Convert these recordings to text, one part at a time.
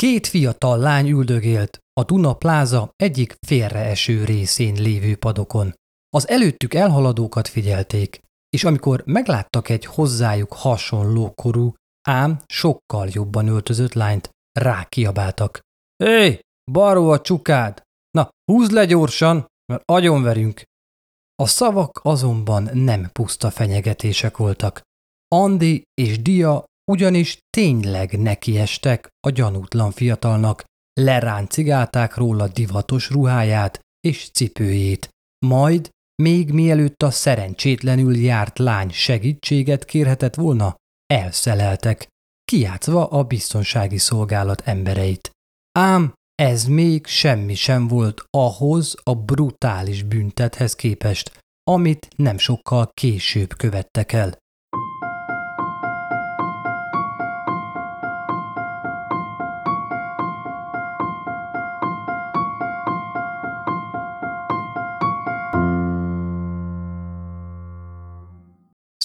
Két fiatal lány üldögélt a Duna pláza egyik félreeső részén lévő padokon. Az előttük elhaladókat figyelték, és amikor megláttak egy hozzájuk hasonló korú, ám sokkal jobban öltözött lányt, rákiabáltak. Hé, baró a csukád! Na, húzd le gyorsan, mert agyonverünk! A szavak azonban nem puszta fenyegetések voltak. Andi és Dia ugyanis tényleg nekiestek a gyanútlan fiatalnak, leráncigálták róla divatos ruháját és cipőjét, majd, még mielőtt a szerencsétlenül járt lány segítséget kérhetett volna, elszeleltek, kiátszva a biztonsági szolgálat embereit. Ám ez még semmi sem volt ahhoz a brutális büntethez képest, amit nem sokkal később követtek el.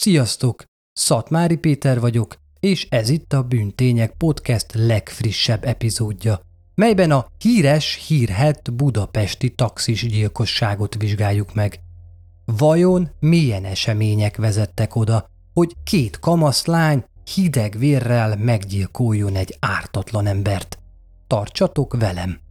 Sziasztok! Szatmári Péter vagyok, és ez itt a Bűntények Podcast legfrissebb epizódja, melyben a híres, hírhet budapesti taxis gyilkosságot vizsgáljuk meg. Vajon milyen események vezettek oda, hogy két kamaszlány hideg vérrel meggyilkoljon egy ártatlan embert? Tartsatok velem!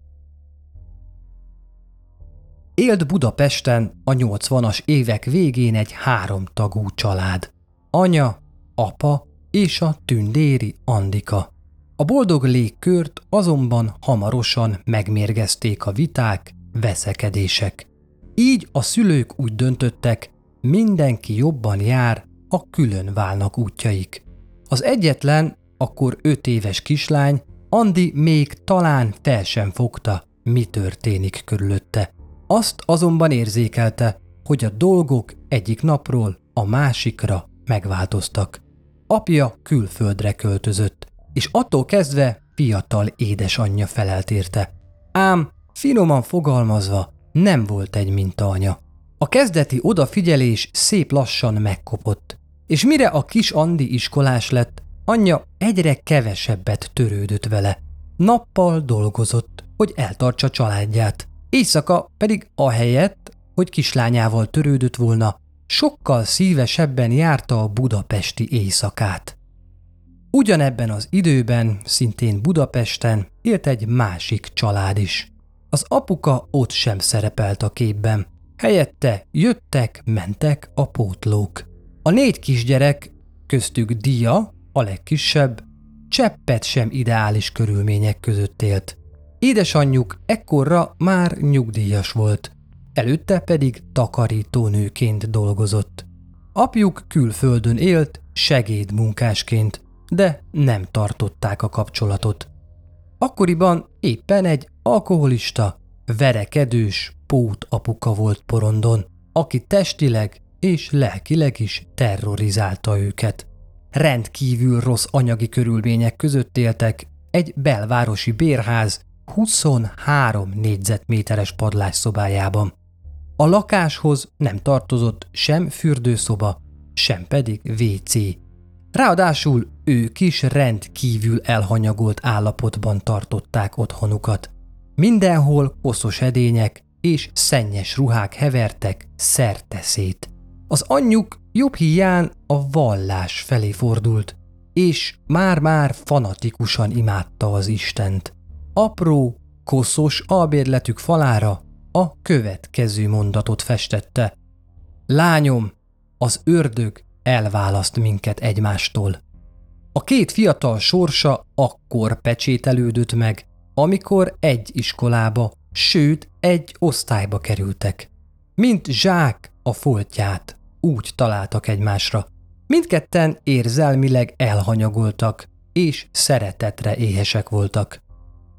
Élt Budapesten a 80-as évek végén egy háromtagú család. Anya, apa és a tündéri Andika. A boldog légkört azonban hamarosan megmérgezték a viták, veszekedések. Így a szülők úgy döntöttek, mindenki jobban jár, ha külön válnak útjaik. Az egyetlen, akkor öt éves kislány, Andi még talán fel sem fogta, mi történik körülötte. Azt azonban érzékelte, hogy a dolgok egyik napról a másikra megváltoztak. Apja külföldre költözött, és attól kezdve fiatal édesanyja felelt érte. Ám, finoman fogalmazva, nem volt egy mintaanya. A kezdeti odafigyelés szép lassan megkopott, és mire a kis Andi iskolás lett, anyja egyre kevesebbet törődött vele. Nappal dolgozott, hogy eltartsa családját. Éjszaka pedig ahelyett, hogy kislányával törődött volna, sokkal szívesebben járta a budapesti éjszakát. Ugyanebben az időben, szintén Budapesten élt egy másik család is. Az apuka ott sem szerepelt a képben. Helyette jöttek, mentek a pótlók. A négy kisgyerek, köztük Dia, a legkisebb, cseppet sem ideális körülmények között élt. Édesanyjuk ekkorra már nyugdíjas volt, előtte pedig takarítónőként dolgozott. Apjuk külföldön élt segédmunkásként, de nem tartották a kapcsolatot. Akkoriban éppen egy alkoholista, verekedős pót apuka volt porondon, aki testileg és lelkileg is terrorizálta őket. Rendkívül rossz anyagi körülmények között éltek egy belvárosi bérház 23 négyzetméteres padlásszobájában. A lakáshoz nem tartozott sem fürdőszoba, sem pedig WC. Ráadásul ők is rendkívül elhanyagolt állapotban tartották otthonukat. Mindenhol koszos edények és szennyes ruhák hevertek szerteszét. Az anyjuk jobb hiány a vallás felé fordult, és már-már fanatikusan imádta az Istent. Apró, koszos albérletük falára a következő mondatot festette. Lányom, az ördög elválaszt minket egymástól. A két fiatal sorsa akkor pecsételődött meg, amikor egy iskolába, sőt egy osztályba kerültek. Mint zsák a foltját, úgy találtak egymásra. Mindketten érzelmileg elhanyagoltak, és szeretetre éhesek voltak.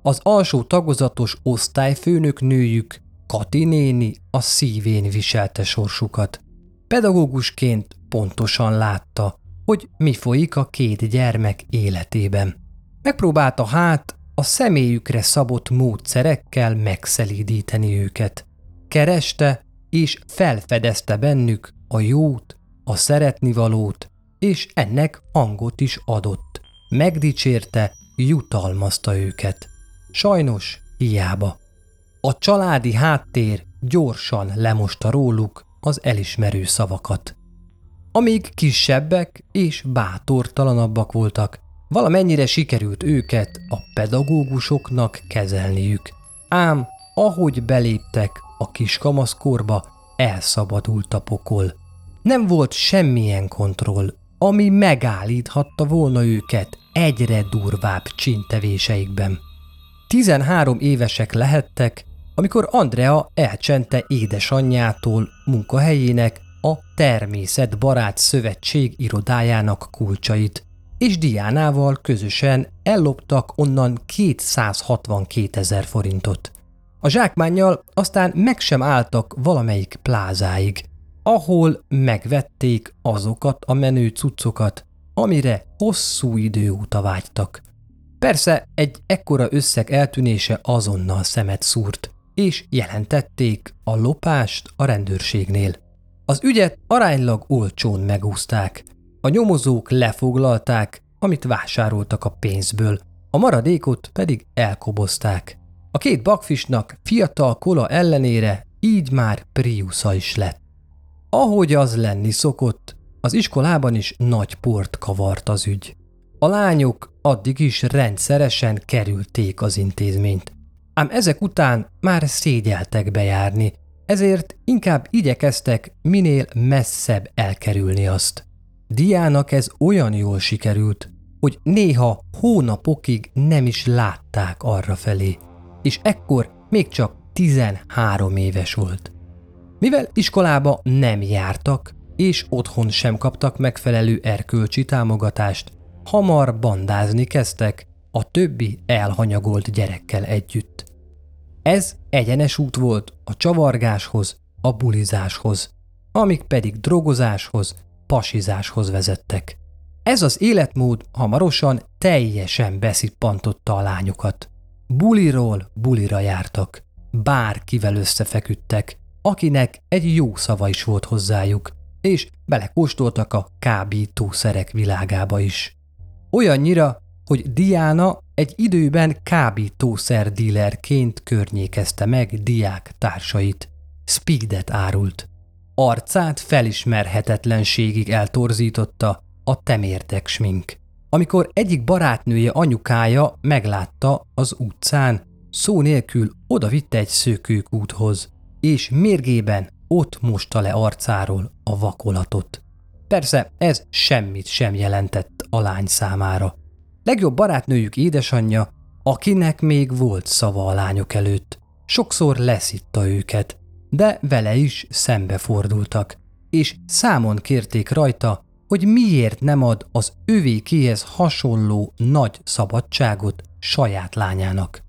Az alsó tagozatos osztályfőnök nőjük Kati néni a szívén viselte sorsukat. Pedagógusként pontosan látta, hogy mi folyik a két gyermek életében. Megpróbálta hát a személyükre szabott módszerekkel megszelídíteni őket. Kereste és felfedezte bennük a jót, a szeretnivalót, és ennek hangot is adott. Megdicsérte, jutalmazta őket. Sajnos hiába. A családi háttér gyorsan lemosta róluk az elismerő szavakat. Amíg kisebbek és bátortalanabbak voltak, valamennyire sikerült őket a pedagógusoknak kezelniük. Ám ahogy beléptek a kiskamaszkorba, elszabadult a pokol. Nem volt semmilyen kontroll, ami megállíthatta volna őket egyre durvább csintevéseikben. 13 évesek lehettek, amikor Andrea elcsente édesanyjától munkahelyének a Természetbarát Szövetség irodájának kulcsait, és Diánával közösen elloptak onnan 262 ezer forintot. A zsákmánnyal aztán meg sem álltak valamelyik plázáig, ahol megvették azokat a menő cuccokat, amire hosszú idő óta vágytak. Persze egy ekkora összeg eltűnése azonnal szemet szúrt, és jelentették a lopást a rendőrségnél. Az ügyet aránylag olcsón megúzták. A nyomozók lefoglalták, amit vásároltak a pénzből, a maradékot pedig elkobozták. A két bakfisnak fiatal kola ellenére így már Priusza is lett. Ahogy az lenni szokott, az iskolában is nagy port kavart az ügy. A lányok addig is rendszeresen kerülték az intézményt. Ám ezek után már szégyeltek bejárni, ezért inkább igyekeztek minél messzebb elkerülni azt. Diának ez olyan jól sikerült, hogy néha hónapokig nem is látták arra felé, és ekkor még csak 13 éves volt. Mivel iskolába nem jártak, és otthon sem kaptak megfelelő erkölcsi támogatást, hamar bandázni kezdtek a többi elhanyagolt gyerekkel együtt. Ez egyenes út volt a csavargáshoz, a bulizáshoz, amik pedig drogozáshoz, pasizáshoz vezettek. Ez az életmód hamarosan teljesen beszippantotta a lányokat. Buliról bulira jártak, bárkivel összefeküdtek, akinek egy jó szava is volt hozzájuk, és belekóstoltak a kábítószerek világába is. Olyannyira, hogy Diana egy időben kábítószer dílerként környékezte meg diák társait. Speedet árult. Arcát felismerhetetlenségig eltorzította a temértek smink. Amikor egyik barátnője anyukája meglátta az utcán, szó nélkül odavitte egy szökőkúthoz, és mérgében ott mosta le arcáról a vakolatot. Persze ez semmit sem jelentett a lány számára. Legjobb barátnőjük édesanyja, akinek még volt szava a lányok előtt. Sokszor leszitta őket, de vele is szembefordultak, és számon kérték rajta, hogy miért nem ad az övékéhez hasonló nagy szabadságot saját lányának.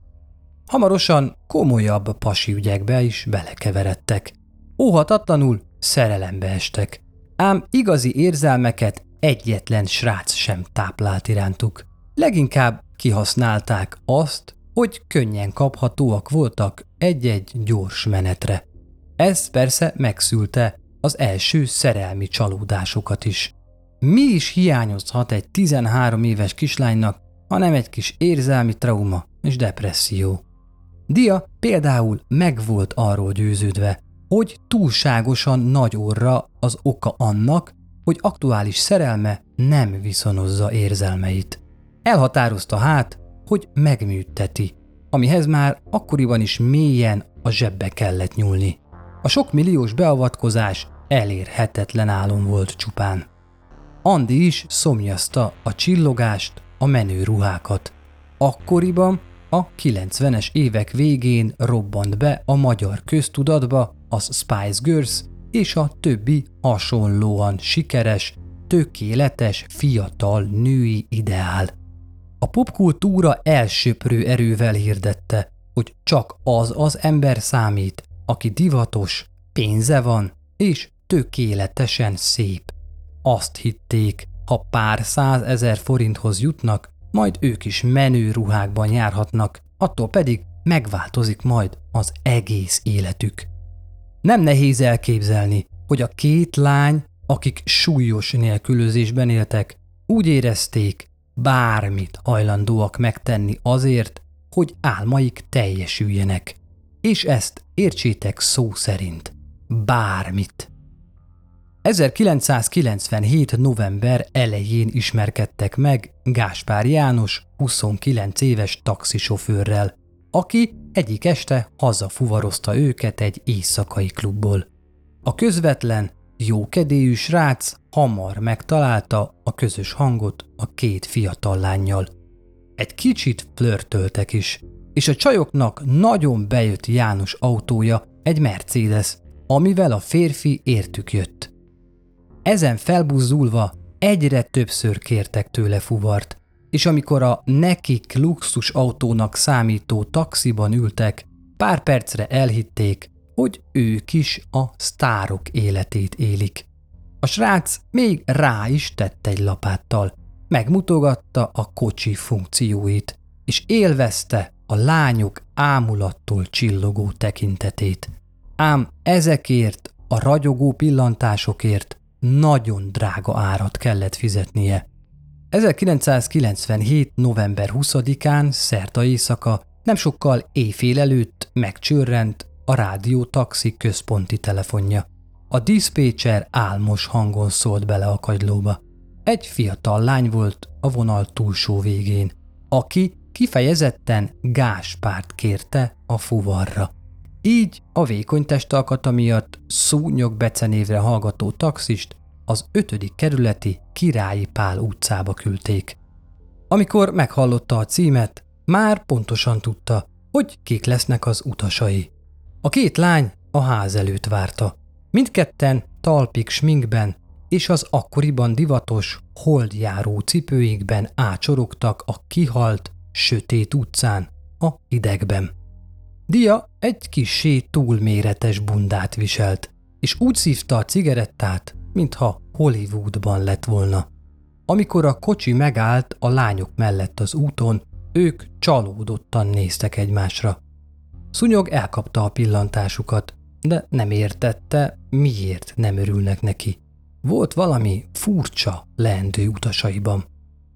Hamarosan komolyabb pasi ügyekbe is belekeveredtek. Óhatatlanul szerelembe estek, ám igazi érzelmeket egyetlen srác sem táplált irántuk. Leginkább kihasználták azt, hogy könnyen kaphatóak voltak egy-egy gyors menetre. Ez persze megszülte az első szerelmi csalódásokat is. Mi is hiányozhat egy 13 éves kislánynak, hanem egy kis érzelmi trauma és depresszió. Dia például meg volt arról győződve, hogy túlságosan nagy orra az oka annak, hogy aktuális szerelme nem viszonozza érzelmeit. Elhatározta hát, hogy megműteti, amihez már akkoriban is mélyen a zsebbe kellett nyúlni. A sok milliós beavatkozás elérhetetlen álom volt csupán. Andi is szomjazta a csillogást, a menő ruhákat. Akkoriban a 90-es évek végén robbant be a magyar köztudatba az Spice Girls és a többi hasonlóan sikeres, tökéletes, fiatal női ideál. A popkultúra elsöprő erővel hirdette, hogy csak az az ember számít, aki divatos, pénze van és tökéletesen szép. Azt hitték, ha pár százezer forinthoz jutnak, majd ők is menő ruhákban járhatnak, attól pedig megváltozik majd az egész életük. Nem nehéz elképzelni, hogy a két lány, akik súlyos nélkülözésben éltek, úgy érezték, bármit hajlandóak megtenni azért, hogy álmaik teljesüljenek. És ezt értsétek szó szerint. Bármit. 1997. november elején ismerkedtek meg Gáspár János 29 éves taxisofőrrel, aki egyik este hazafuvarozta őket egy éjszakai klubból. A közvetlen, jókedélyű srác hamar megtalálta a közös hangot a két fiatal lányjal. Egy kicsit flörtöltek is, és a csajoknak nagyon bejött János autója, egy Mercedes, amivel a férfi értük jött. Ezen felbuzdulva egyre többször kértek tőle fuvart, és amikor a nekik luxus autónak számító taxiban ültek, pár percre elhitték, hogy ők is a sztárok életét élik. A srác még rá is tett egy lapáttal, megmutogatta a kocsi funkcióit, és élvezte a lányok ámulattól csillogó tekintetét. Ám ezekért a ragyogó pillantásokért nagyon drága árat kellett fizetnie. 1997. november 20-án, szerta éjszaka, nem sokkal éjfél előtt megcsörrent a rádió taxi központi telefonja. A diszpécser álmos hangon szólt bele a kagylóba. Egy fiatal lány volt a vonal túlsó végén, aki kifejezetten Gáspárt kérte a fuvarra. Így a vékony testalkata miatt szúnyog becenévre hallgató taxist az ötödik kerületi Királyi Pál utcába küldték. Amikor meghallotta a címet, már pontosan tudta, hogy kik lesznek az utasai. A két lány a ház előtt várta. Mindketten talpik sminkben és az akkoriban divatos, holdjáró cipőikben ácsorogtak a kihalt, sötét utcán, a hidegben. Dia egy kisé túlméretes bundát viselt, és úgy szívta a cigarettát, mintha Hollywoodban lett volna. Amikor a kocsi megállt a lányok mellett az úton, ők csalódottan néztek egymásra. Szúnyog elkapta a pillantásukat, de nem értette, miért nem örülnek neki. Volt valami furcsa leendő utasaiban.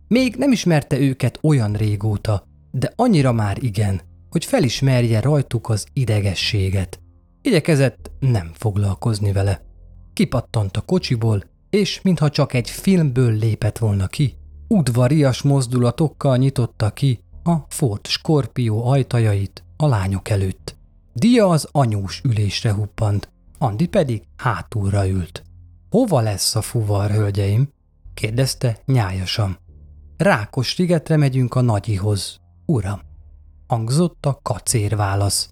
Még nem ismerte őket olyan régóta, de annyira már igen, hogy felismerje rajtuk az idegességet. Igyekezett nem foglalkozni vele. Kipattant a kocsiból, és mintha csak egy filmből lépett volna ki, udvarias mozdulatokkal nyitotta ki a Ford Scorpio ajtajait a lányok előtt. Dia az anyós ülésre huppant, Andi pedig hátulra ült. Hova lesz a fuvar, hölgyeim? kérdezte nyájasan. Rákos szigetre megyünk a nagyihoz, uram. Hangzott a kacér válasz.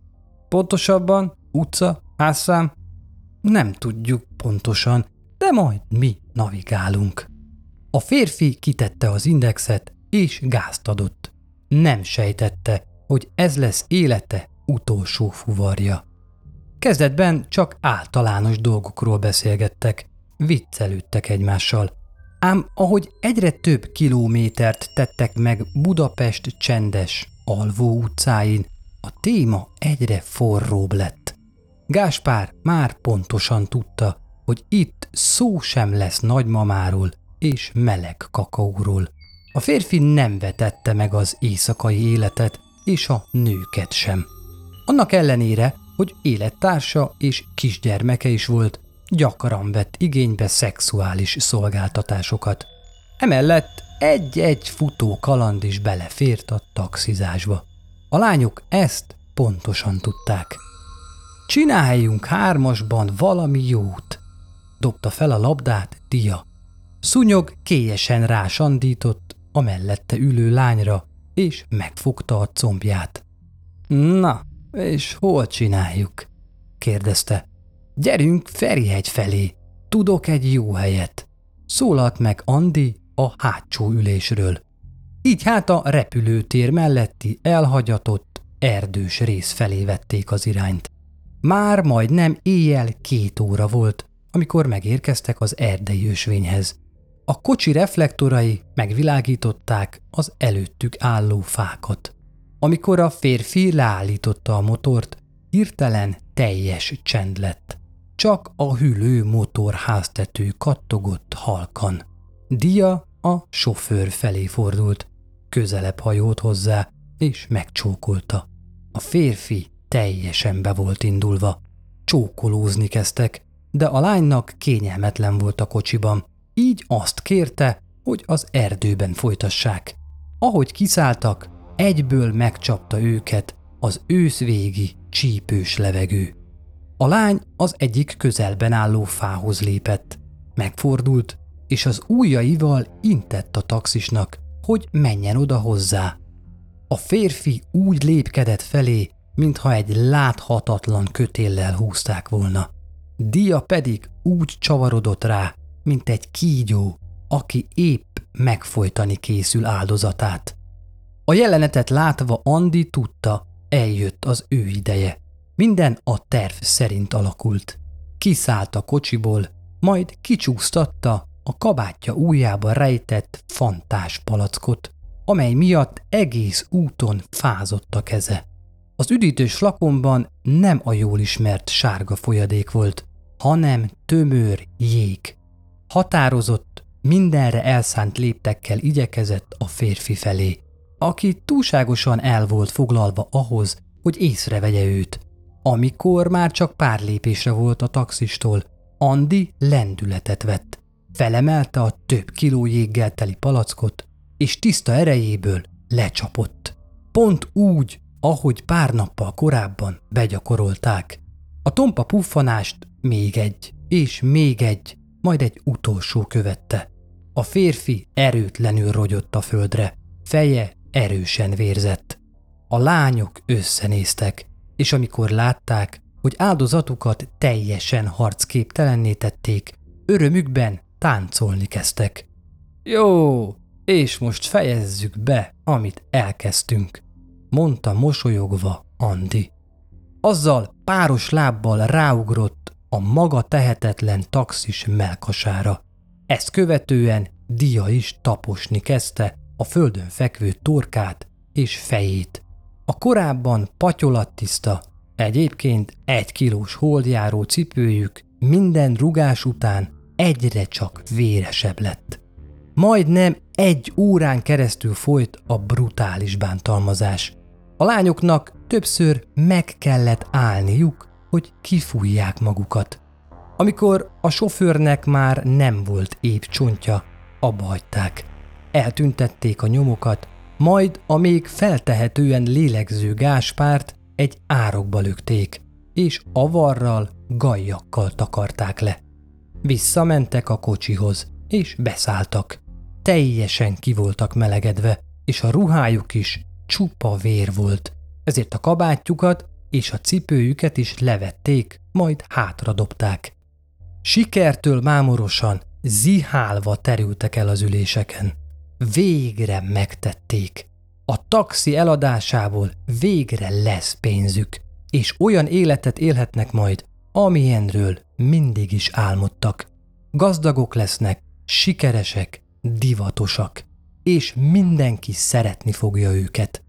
Pontosabban, utca, házszám? Nem tudjuk pontosan, de majd mi navigálunk. A férfi kitette az indexet, és gázt adott. Nem sejtette, hogy ez lesz élete utolsó fuvarja. Kezdetben csak általános dolgokról beszélgettek, viccelődtek egymással. Ám ahogy egyre több kilométert tettek meg Budapest csendes, alvó utcáin, a téma egyre forróbb lett. Gáspár már pontosan tudta, hogy itt szó sem lesz nagymamáról és meleg kakaóról. A férfi nem vetette meg az éjszakai életet és a nőket sem. Annak ellenére, hogy élettársa és kisgyermeke is volt, gyakran vett igénybe szexuális szolgáltatásokat. Emellett egy-egy futó kaland is belefért a taxizásba. A lányok ezt pontosan tudták. Csináljunk hármasban valami jót, dobta fel a labdát Dia. Szúnyog kélyesen rásandított a mellette ülő lányra, és megfogta a combját. Na, és hol csináljuk? kérdezte. Gyerünk Ferihegy felé, tudok egy jó helyet. Szólalt meg Andi a hátsó ülésről. Így hát a repülőtér melletti elhagyatott, erdős rész felé vették az irányt. Már majdnem éjjel két óra volt, amikor megérkeztek az erdei ösvényhez. A kocsi reflektorai megvilágították az előttük álló fákat. Amikor a férfi leállította a motort, hirtelen teljes csend lett. Csak a hűlő motor háztető kattogott halkan. Dia a sofőr felé fordult, közelebb hajolt hozzá, és megcsókolta. A férfi teljesen be volt indulva. Csókolózni kezdtek, de a lánynak kényelmetlen volt a kocsiban, így azt kérte, hogy az erdőben folytassák. Ahogy kiszálltak, egyből megcsapta őket az őszvégi csípős levegő. A lány az egyik közelben álló fához lépett. Megfordult, és az ujjaival intett a taxisnak, hogy menjen oda hozzá. A férfi úgy lépkedett felé, mintha egy láthatatlan kötéllel húzták volna. Dia pedig úgy csavarodott rá, mint egy kígyó, aki épp megfojtani készül áldozatát. A jelenetet látva Andi tudta, eljött az ő ideje. Minden a terv szerint alakult. Kiszállt a kocsiból, majd kicsúsztatta a kabátja ujjába rejtett fantás palackot, amely miatt egész úton fázott a keze. Az üdítős flakonban nem a jól ismert sárga folyadék volt, hanem tömör jég. Határozott, mindenre elszánt léptekkel igyekezett a férfi felé, aki túlságosan el volt foglalva ahhoz, hogy észrevegye őt. Amikor már csak pár lépésre volt a taxistól, Andi lendületet vett. Felemelte a több kiló jéggel teli palackot, és tiszta erejéből lecsapott. Pont úgy, ahogy pár nappal korábban begyakorolták. A tompa puffanást még egy, és még egy, majd egy utolsó követte. A férfi erőtlenül rogyott a földre, feje erősen vérzett. A lányok összenéztek, és amikor látták, hogy áldozatukat teljesen harcképtelenné tették, örömükben táncolni kezdtek. Jó, és most fejezzük be, amit elkezdtünk, mondta mosolyogva Andi. Azzal páros lábbal ráugrott a maga tehetetlen taxis melkasára. Ezt követően Dia is taposni kezdte a földön fekvő torkát és fejét. A korábban patyolattiszta, egyébként egy kilós holdjáró cipőjük minden rugás után egyre csak véresebb lett. Majdnem egy órán keresztül folyt a brutális bántalmazás. A lányoknak többször meg kellett állniuk, hogy kifújják magukat. Amikor a sofőrnek már nem volt épp csontja, abba hagyták. Eltüntették a nyomokat, majd a még feltehetően lélegző Gáspárt egy árokba lökték, és avarral, gajjakkal takarták le. Visszamentek a kocsihoz, és beszálltak. Teljesen kivoltak melegedve, és a ruhájuk is csupa vér volt, ezért a kabátjukat és a cipőjüket is levették, majd hátradobták. Sikertől mámorosan, zihálva terültek el az üléseken. Végre megtették. A taxi eladásából végre lesz pénzük, és olyan életet élhetnek majd, amilyenről mindig is álmodtak. Gazdagok lesznek, sikeresek, divatosak, és mindenki szeretni fogja őket.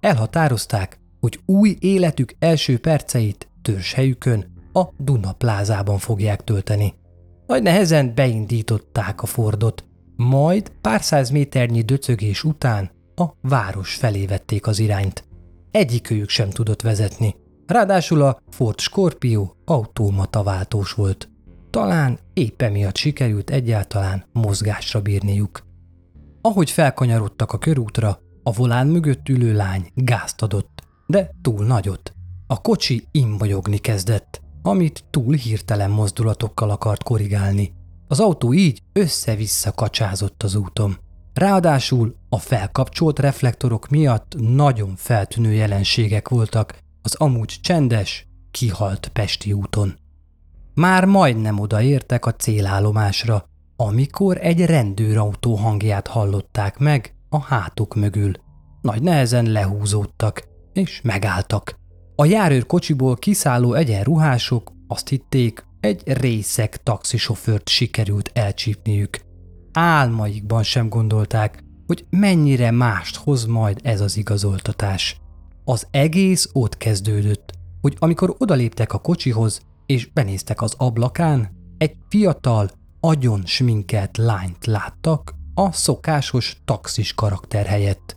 Elhatározták, hogy új életük első perceit helyükön a Duna plázában fogják tölteni. Nagy nehezen beindították a Fordot, majd pár száz méternyi döcögés után a város felé vették az irányt. Egyikőjük sem tudott vezetni, ráadásul a Ford Scorpio automata váltós volt. Talán épp emiatt sikerült egyáltalán mozgásra bírniuk. Ahogy felkanyarodtak a körútra, a volán mögött ülő lány gázt adott, de túl nagyot. A kocsi imbajogni kezdett, amit túl hirtelen mozdulatokkal akart korrigálni. Az autó így össze-vissza kacsázott az úton. Ráadásul a felkapcsolt reflektorok miatt nagyon feltűnő jelenségek voltak az amúgy csendes, kihalt Pesti úton. Már majdnem odaértek a célállomásra, amikor egy rendőrautó hangját hallották meg a hátuk mögül. Nagy nehezen lehúzódtak, és megálltak. A járőr kocsiból kiszálló egyenruhások azt hitték, egy részek taxisofőrt sikerült elcsípniük. Álmaikban sem gondolták, hogy mennyire mást hoz majd ez az igazoltatás. Az egész ott kezdődött, hogy amikor odaléptek a kocsihoz, és benéztek az ablakán, egy fiatal, agyon sminkelt lányt láttak a szokásos taxis karakter helyett.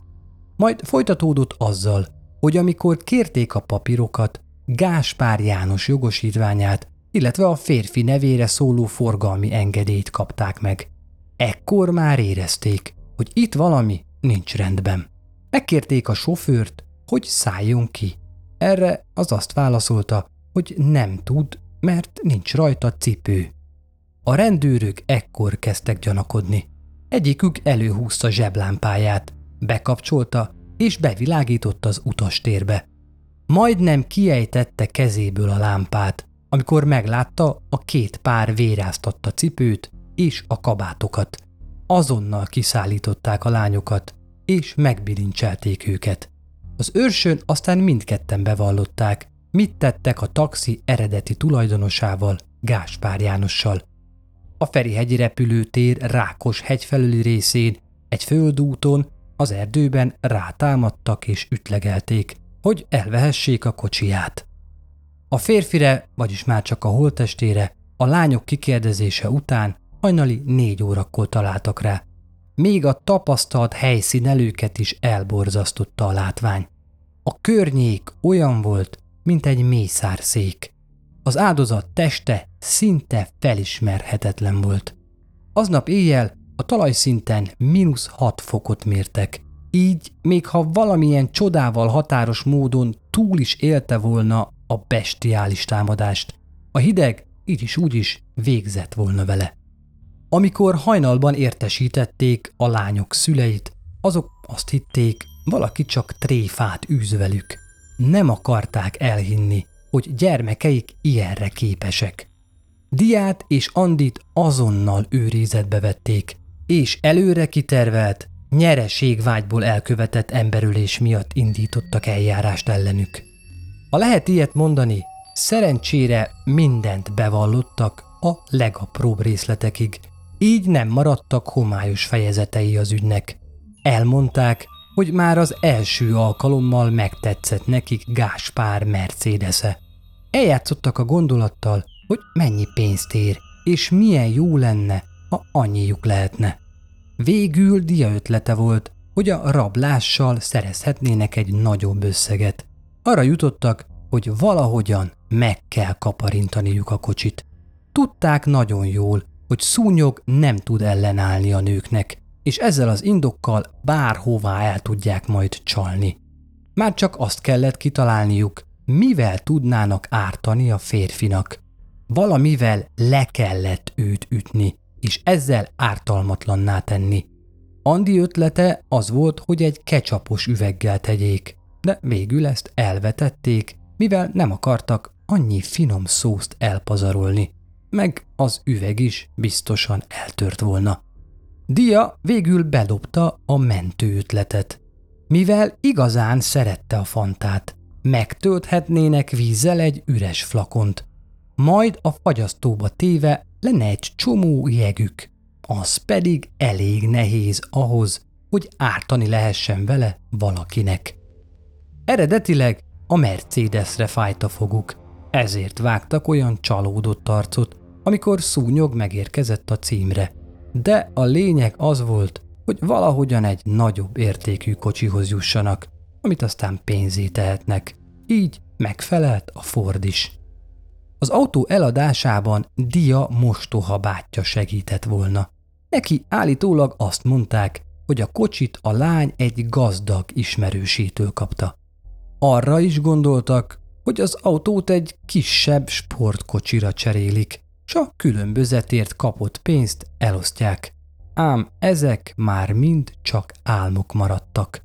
Majd folytatódott azzal, hogy amikor kérték a papírokat, Gáspár János jogosítványát, illetve a férfi nevére szóló forgalmi engedélyt kapták meg. Ekkor már érezték, hogy itt valami nincs rendben. Megkérték a sofőrt, hogy szálljon ki. Erre az azt válaszolta, hogy nem tud, mert nincs rajta cipő. A rendőrök ekkor kezdtek gyanakodni. Egyikük előhúzta zseblámpáját, bekapcsolta és bevilágította az utastérbe. Majdnem kiejtette kezéből a lámpát, amikor meglátta a két pár véráztatta cipőt és a kabátokat. Azonnal kiszállították a lányokat, és megbilincselték őket. Az őrsön aztán mindketten bevallották, mit tettek a taxi eredeti tulajdonosával, Gáspár Jánossal. A Ferihegyi repülőtér Rákos hegy felüli részén, egy földúton, az erdőben rátámadtak és ütlegelték, hogy elvehessék a kocsiját. A férfire, vagyis már csak a holtestére, a lányok kikérdezése után hajnali négy órakor találtak rá. Még a tapasztalt helyszínelőket is elborzasztotta a látvány. A környék olyan volt, mint egy mészárszék. Az áldozat teste szinte felismerhetetlen volt. Aznap éjjel a talajszinten mínusz 6 fokot mértek, így még ha valamilyen csodával határos módon túl is élte volna a bestiális támadást, a hideg így is úgy is végzett volna vele. Amikor hajnalban értesítették a lányok szüleit, azok azt hitték, valaki csak tréfát űz velük. Nem akarták elhinni, hogy gyermekeik ilyenre képesek. Diát és Andit azonnal őrizetbe vették, és előre kitervelt, nyereségvágyból elkövetett emberülés miatt indítottak eljárást ellenük. Ha lehet ilyet mondani, szerencsére mindent bevallottak a legapróbb részletekig, így nem maradtak homályos fejezetei az ügynek. Elmondták, hogy már az első alkalommal megtetszett nekik Gáspár Mercedese. Eljátszottak a gondolattal, hogy mennyi pénzt ér, és milyen jó lenne, ha annyijuk lehetne. Végül dia ötlete volt, hogy a rablással szerezhetnének egy nagyobb összeget. Arra jutottak, hogy valahogyan meg kell kaparintaniuk a kocsit. Tudták nagyon jól, hogy szúnyog nem tud ellenállni a nőknek, és ezzel az indokkal bárhová el tudják majd csalni. Már csak azt kellett kitalálniuk, mivel tudnának ártani a férfinak. Valamivel le kellett őt ütni, és ezzel ártalmatlanná tenni. Andi ötlete az volt, hogy egy kecsapos üveggel tegyék, de végül ezt elvetették, mivel nem akartak annyi finom szószt elpazarolni, meg az üveg is biztosan eltört volna. Dia végül bedobta a mentő ötletet. Mivel igazán szerette a fantát, megtölthetnének vízzel egy üres flakont, majd a fagyasztóba téve lenne egy csomó jegük, az pedig elég nehéz ahhoz, hogy ártani lehessen vele valakinek. Eredetileg a Mercedesre fájt foguk, ezért vágtak olyan csalódott arcot, amikor szúnyog megérkezett a címre. De a lényeg az volt, hogy valahogyan egy nagyobb értékű kocsihoz jussanak, amit aztán pénzé tehetnek. Így megfelelt a Ford is. Az autó eladásában Dia mostoha bátyja segített volna. Neki állítólag azt mondták, hogy a kocsit a lány egy gazdag ismerősétől kapta. Arra is gondoltak, hogy az autót egy kisebb sportkocsira cserélik, csak különbözetért kapott pénzt elosztják. Ám ezek már mind csak álmok maradtak.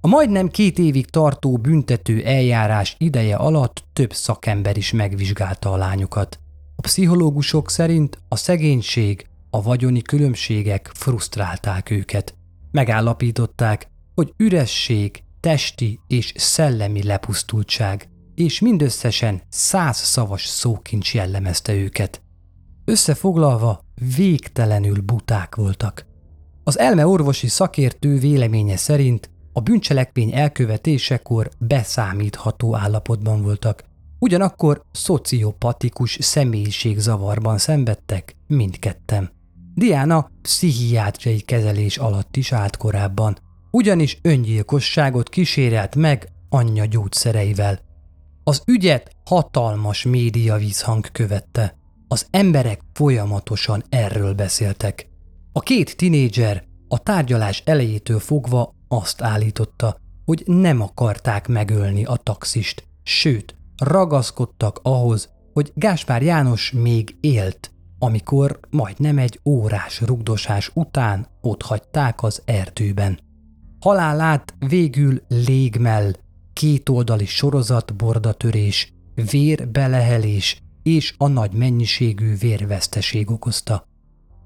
A majdnem két évig tartó büntető eljárás ideje alatt több szakember is megvizsgálta a lányokat. A pszichológusok szerint a szegénység, a vagyoni különbségek frusztrálták őket. Megállapították, hogy üresség, testi és szellemi lepusztultság, és mindösszesen száz szavas szókincs jellemezte őket. Összefoglalva, végtelenül buták voltak. Az elme orvosi szakértő véleménye szerint a bűncselekmény elkövetésekor beszámítható állapotban voltak, ugyanakkor szociopatikus személyiségzavarban szenvedtek mindketten. Diana pszichiátriai kezelés alatt is állt korábban, ugyanis öngyilkosságot kísérelt meg anyja gyógyszereivel. Az ügyet hatalmas média vízhang követte. Az emberek folyamatosan erről beszéltek. A két tinédzser a tárgyalás elejétől fogva azt állította, hogy nem akarták megölni a taxist, sőt, ragaszkodtak ahhoz, hogy Gáspár János még élt, amikor majdnem egy órás rugdosás után otthagyták az erdőben. Halálát végül légmell, kétoldali sorozat bordatörés, vérbelehelés és a nagy mennyiségű vérveszteség okozta.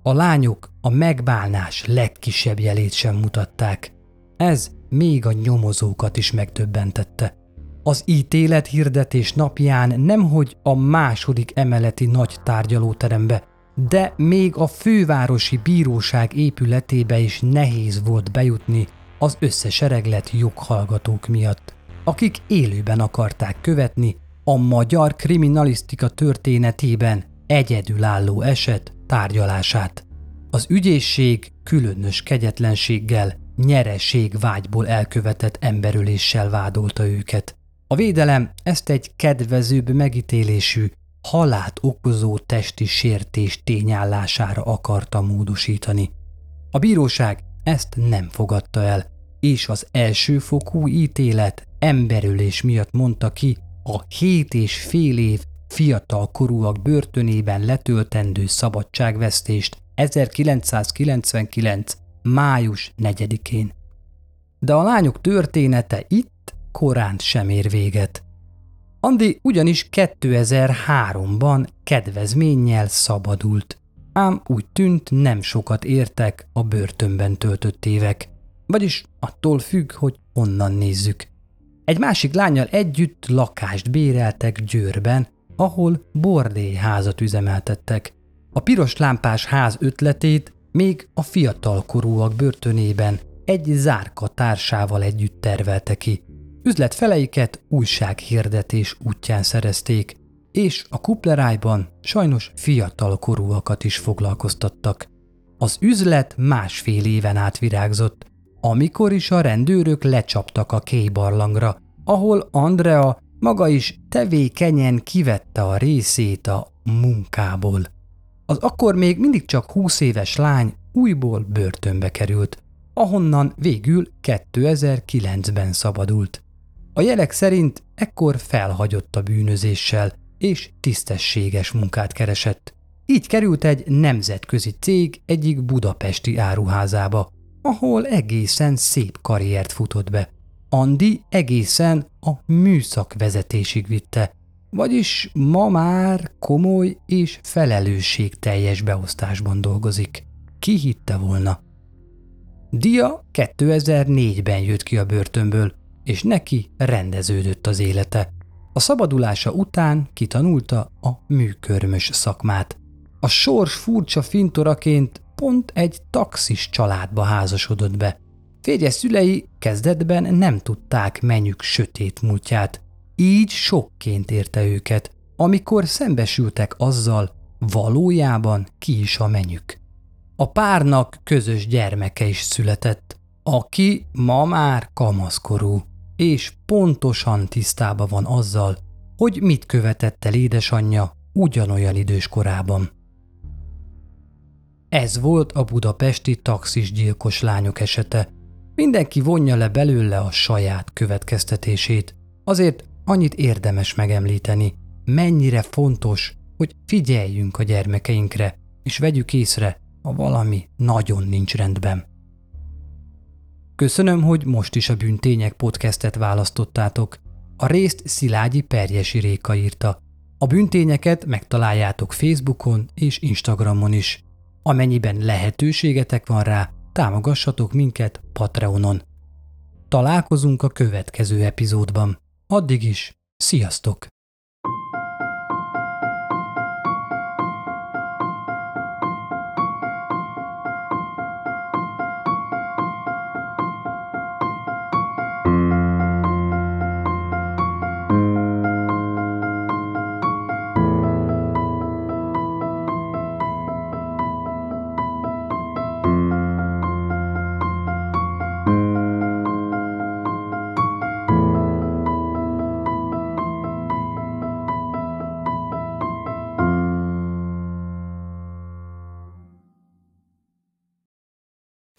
A lányok a megbálnás legkisebb jelét sem mutatták. Ez még a nyomozókat is megdöbbentette. Az ítélet hirdetés napján nemhogy a második emeleti nagy tárgyalóterembe, de még a fővárosi bíróság épületébe is nehéz volt bejutni az összesereglet joghallgatók miatt, akik élőben akarták követni a magyar kriminalisztika történetében egyedülálló eset tárgyalását. Az ügyészség különös kegyetlenséggel, nyereség vágyból elkövetett emberöléssel vádolta őket. A védelem ezt egy kedvezőbb megítélésű, halált okozó testi sértés tényállására akarta módosítani. A bíróság ezt nem fogadta el, és az elsőfokú ítélet emberölés miatt mondta ki a hét és fél év fiatal korúak börtönében letöltendő szabadságvesztést 1999. május 4-én. De a lányok története itt korán sem ér véget. Andi ugyanis 2003-ban kedvezménnyel szabadult, ám úgy tűnt nem sokat értek a börtönben töltött évek, vagyis attól függ, hogy onnan nézzük. Egy másik lányjal együtt lakást béreltek Győrben, ahol bordélyházat üzemeltettek. A piros lámpás ház ötletét még a fiatal korúak börtönében egy zárka társával együtt tervelte ki. Üzletfeleiket újsághirdetés útján szerezték, és a kuplerájban sajnos fiatal korúakat is foglalkoztattak. Az üzlet másfél éven át virágzott, amikor is a rendőrök lecsaptak a kébarlangra, ahol Andrea maga is tevékenyen kivette a részét a munkából. Az akkor még mindig csak 20 éves lány újból börtönbe került, ahonnan végül 2009-ben szabadult. A jelek szerint ekkor felhagyott a bűnözéssel, és tisztességes munkát keresett. Így került egy nemzetközi cég egyik budapesti áruházába, ahol egészen szép karriert futott be. Andi egészen a műszak vezetésig vitte, vagyis ma már komoly és felelősségteljes beosztásban dolgozik. Ki hitte volna? Dia 2004-ben jött ki a börtönből, és neki rendeződött az élete. A szabadulása után kitanulta a műkörmös szakmát. A sors furcsa fintoraként pont egy taxis családba házasodott be. Férje szülei kezdetben nem tudták menyük sötét múltját, így sokként érte őket, amikor szembesültek azzal, valójában ki is a menyük. A párnak közös gyermeke is született, aki ma már kamaszkorú, és pontosan tisztában van azzal, hogy mit követett el édesanyja ugyanolyan idős korában. Ez volt a budapesti taxis gyilkos lányok esete. Mindenki vonja le belőle a saját következtetését. Azért annyit érdemes megemlíteni, mennyire fontos, hogy figyeljünk a gyermekeinkre, és vegyük észre, ha valami nagyon nincs rendben. Köszönöm, hogy most is a Bűntények podcastet választottátok. A részt Szilágyi Perjesi Réka írta. A bűntényeket megtaláljátok Facebookon és Instagramon is. Amennyiben lehetőségetek van rá, támogassatok minket Patreonon. Találkozunk a következő epizódban. Addig is, sziasztok!